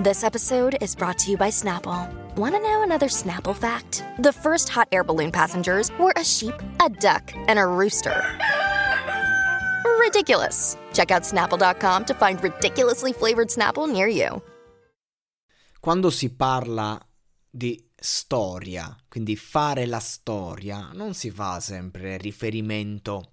This episode is brought to you by Snapple. Want to know another Snapple fact? The first hot air balloon passengers were a sheep, a duck, and a rooster. Ridiculous. Check out snapple.com to find ridiculously flavored Snapple near you. Quando si parla di storia, quindi fare la storia, non si fa sempre riferimento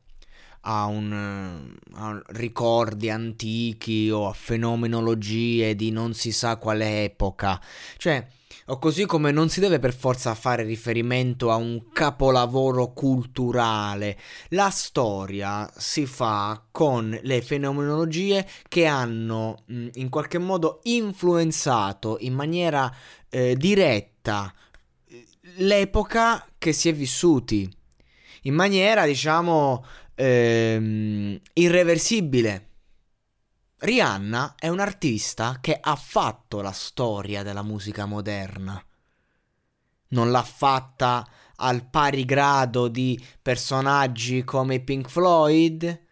a, un, a ricordi antichi o a fenomenologie di non si sa quale epoca. Cioè, o così come non si deve per forza fare riferimento a un capolavoro culturale. La storia si fa con le fenomenologie che hanno mh, in qualche modo influenzato in maniera eh, diretta l'epoca che si è vissuti. In maniera, diciamo, ehm, irreversibile. Rihanna è un artista che ha fatto la storia della musica moderna. Non l'ha fatta al pari grado di personaggi come Pink Floyd,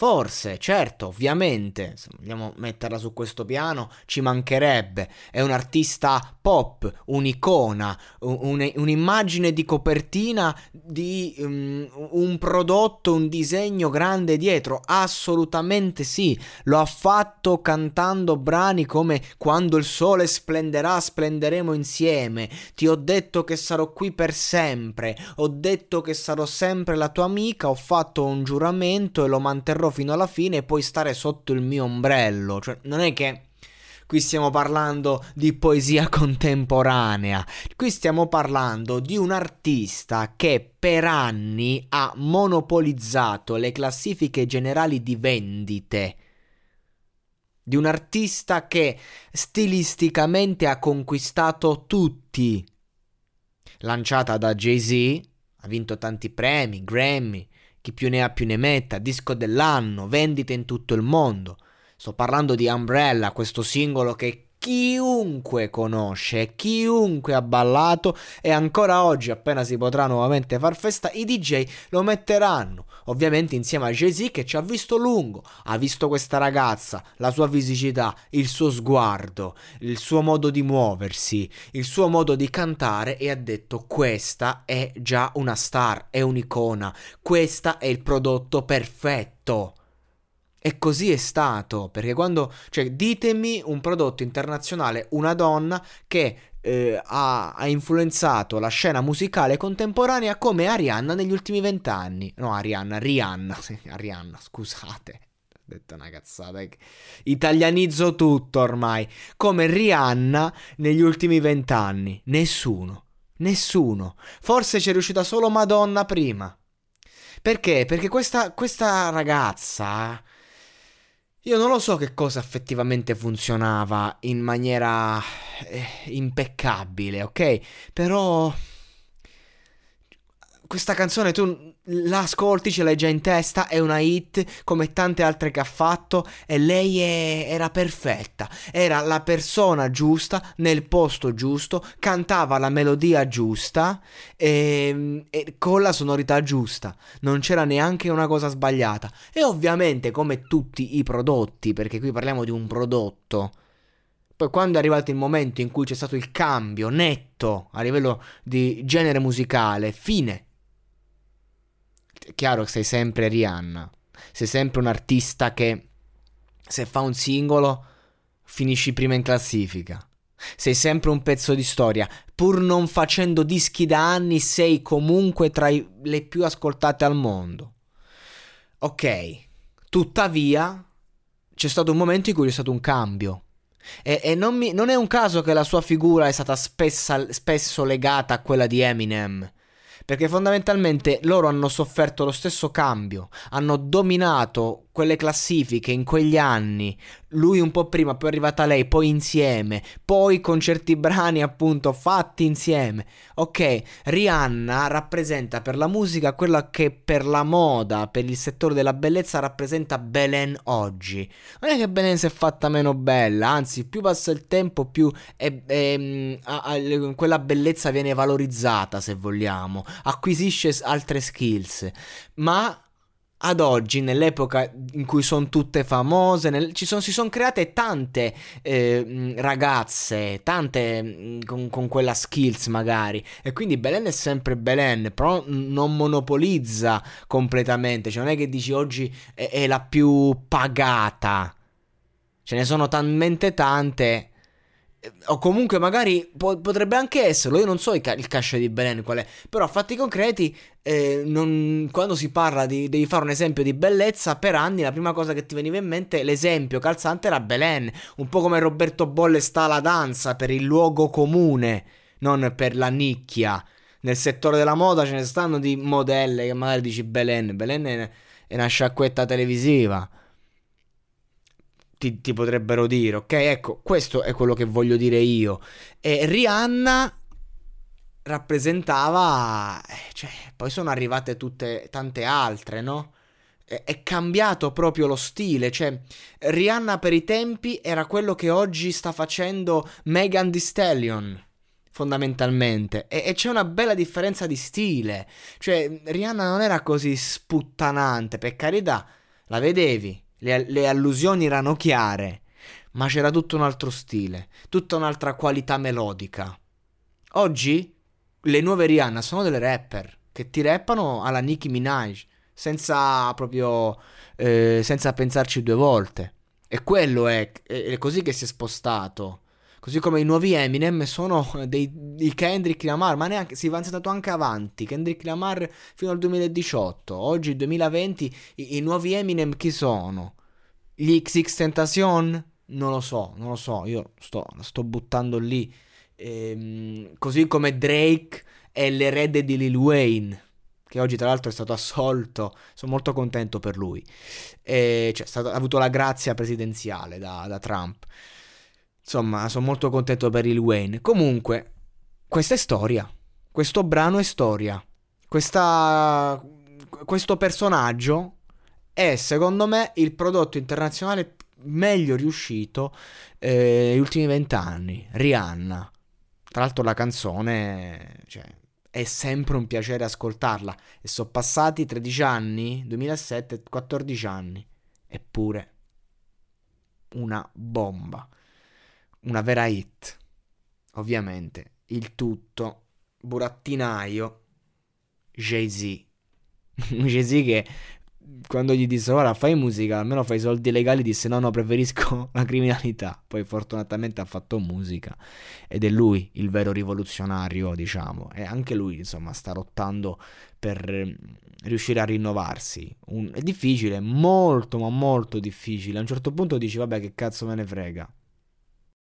Forse, certo, ovviamente, se vogliamo metterla su questo piano, ci mancherebbe. È un artista pop, un'icona, un, un'immagine di copertina di um, un prodotto, un disegno grande dietro. Assolutamente sì. Lo ha fatto cantando brani come Quando il sole splenderà, splenderemo insieme. Ti ho detto che sarò qui per sempre. Ho detto che sarò sempre la tua amica. Ho fatto un giuramento e lo manterrò fino alla fine e poi stare sotto il mio ombrello. Cioè, non è che qui stiamo parlando di poesia contemporanea. Qui stiamo parlando di un artista che per anni ha monopolizzato le classifiche generali di vendite. Di un artista che stilisticamente ha conquistato tutti. Lanciata da Jay-Z, ha vinto tanti premi, Grammy, chi più ne ha più ne metta, disco dell'anno, vendite in tutto il mondo. Sto parlando di Umbrella, questo singolo che chiunque conosce, chiunque ha ballato e ancora oggi appena si potrà nuovamente far festa i DJ lo metteranno, ovviamente insieme a Jay-Z che ci ha visto lungo, ha visto questa ragazza, la sua fisicità, il suo sguardo, il suo modo di muoversi, il suo modo di cantare e ha detto questa è già una star, è un'icona, questa è il prodotto perfetto. E così è stato, perché quando, cioè, ditemi un prodotto internazionale, una donna che eh, ha, ha, influenzato la scena musicale contemporanea come Arianna negli ultimi vent'anni. No, Arianna, Rihanna, Arianna, scusate. Ho detto una cazzata. Italianizzo tutto ormai. Come Rihanna negli ultimi vent'anni. Nessuno. Nessuno. Forse c'è riuscita solo Madonna prima. Perché? Perché questa, questa ragazza io non lo so che cosa effettivamente funzionava in maniera eh, impeccabile, ok? Però questa canzone tu la ascolti, ce l'hai già in testa, è una hit come tante altre che ha fatto e lei è, era perfetta, era la persona giusta nel posto giusto, cantava la melodia giusta e, ehm, e con la sonorità giusta, non c'era neanche una cosa sbagliata. E ovviamente come tutti i prodotti, perché qui parliamo di un prodotto, poi quando è arrivato il momento in cui c'è stato il cambio netto a livello di genere musicale, fine chiaro che sei sempre Rihanna. Sei sempre un artista che se fa un singolo finisci prima in classifica. Sei sempre un pezzo di storia. Pur non facendo dischi da anni, sei comunque tra i, le più ascoltate al mondo. Ok, tuttavia c'è stato un momento in cui c'è stato un cambio. E, e non, mi, non, è un caso che la sua figura è stata spessa, spesso legata a quella di Eminem. Perché fondamentalmente loro hanno sofferto lo stesso cambio, hanno dominato quelle classifiche in quegli anni, lui un po' prima, poi è arrivata lei, poi insieme, poi con certi brani appunto fatti insieme. Ok, Rihanna rappresenta per la musica quella che per la moda, per il settore della bellezza rappresenta Belen oggi. Non è che Belen si è fatta meno bella, anzi più passa il tempo più è, è, a, a, quella bellezza viene valorizzata se vogliamo, acquisisce altre skills, ma ad oggi, nell'epoca in cui sono tutte famose, nel, son, si sono create tante eh, ragazze, tante con, con, quella skills magari, e quindi Belen è sempre Belen, però non monopolizza completamente, cioè non è che dici oggi è, è la più pagata, ce ne sono talmente tante o comunque magari po- potrebbe anche esserlo, io non so il, ca- il cash di Belen qual è, però a fatti concreti eh, non, quando si parla di devi fare un esempio di bellezza, per anni la prima cosa che ti veniva in mente, l'esempio calzante era Belen, un po' come Roberto Bolle sta alla danza per il luogo comune, non per la nicchia. Nel settore della moda ce ne stanno di modelle che magari dici Belen, Belen è, è una sciacquetta televisiva. Ti, ti, potrebbero dire, ok? Ecco, questo è quello che voglio dire io. E Rihanna rappresentava, eh, cioè, poi sono arrivate tutte tante altre, no? È, cambiato proprio lo stile, cioè Rihanna per i tempi era quello che oggi sta facendo Megan Thee Stallion fondamentalmente. E, e, c'è una bella differenza di stile. Cioè, Rihanna non era così sputtanante, per carità, la vedevi, le, le, allusioni erano chiare, ma c'era tutto un altro stile, tutta un'altra qualità melodica. Oggi le nuove Rihanna sono delle rapper che ti rappano alla Nicki Minaj senza proprio eh, senza pensarci due volte. E quello è, è, così che si è spostato. Così come i nuovi Eminem sono dei, dei Kendrick Lamar, ma neanche si va andato anche avanti. Kendrick Lamar fino al 2018. Oggi, 2020, i, i nuovi Eminem chi sono? Gli XX Tentacion? Non lo so, non lo so. Io sto, sto buttando lì. Ehm, così come Drake è l'erede di Lil Wayne, che oggi tra l'altro è stato assolto. Sono molto contento per lui. E, cioè, stato, ha avuto la grazia presidenziale da, da Trump. Insomma, sono molto contento per Lil Wayne. Comunque, questa è storia. Questo brano è storia. Questa, questo personaggio è, secondo me, il prodotto internazionale meglio riuscito eh, negli ultimi vent'anni. Rihanna. Tra l'altro la canzone, cioè, è sempre un piacere ascoltarla. E sono passati 13 anni, 2007, 14 anni. Eppure, una bomba. Una vera hit. Ovviamente, il tutto burattinaio Jay-Z. Jay-Z che quando gli disse ora fai musica, almeno fai soldi legali, disse no, no, preferisco la criminalità. Poi fortunatamente ha fatto musica ed è lui il vero rivoluzionario, diciamo. E anche lui, insomma, sta lottando per mm, riuscire a rinnovarsi. Un... È difficile, molto, ma molto difficile. A un certo punto dici, vabbè, che cazzo me ne frega.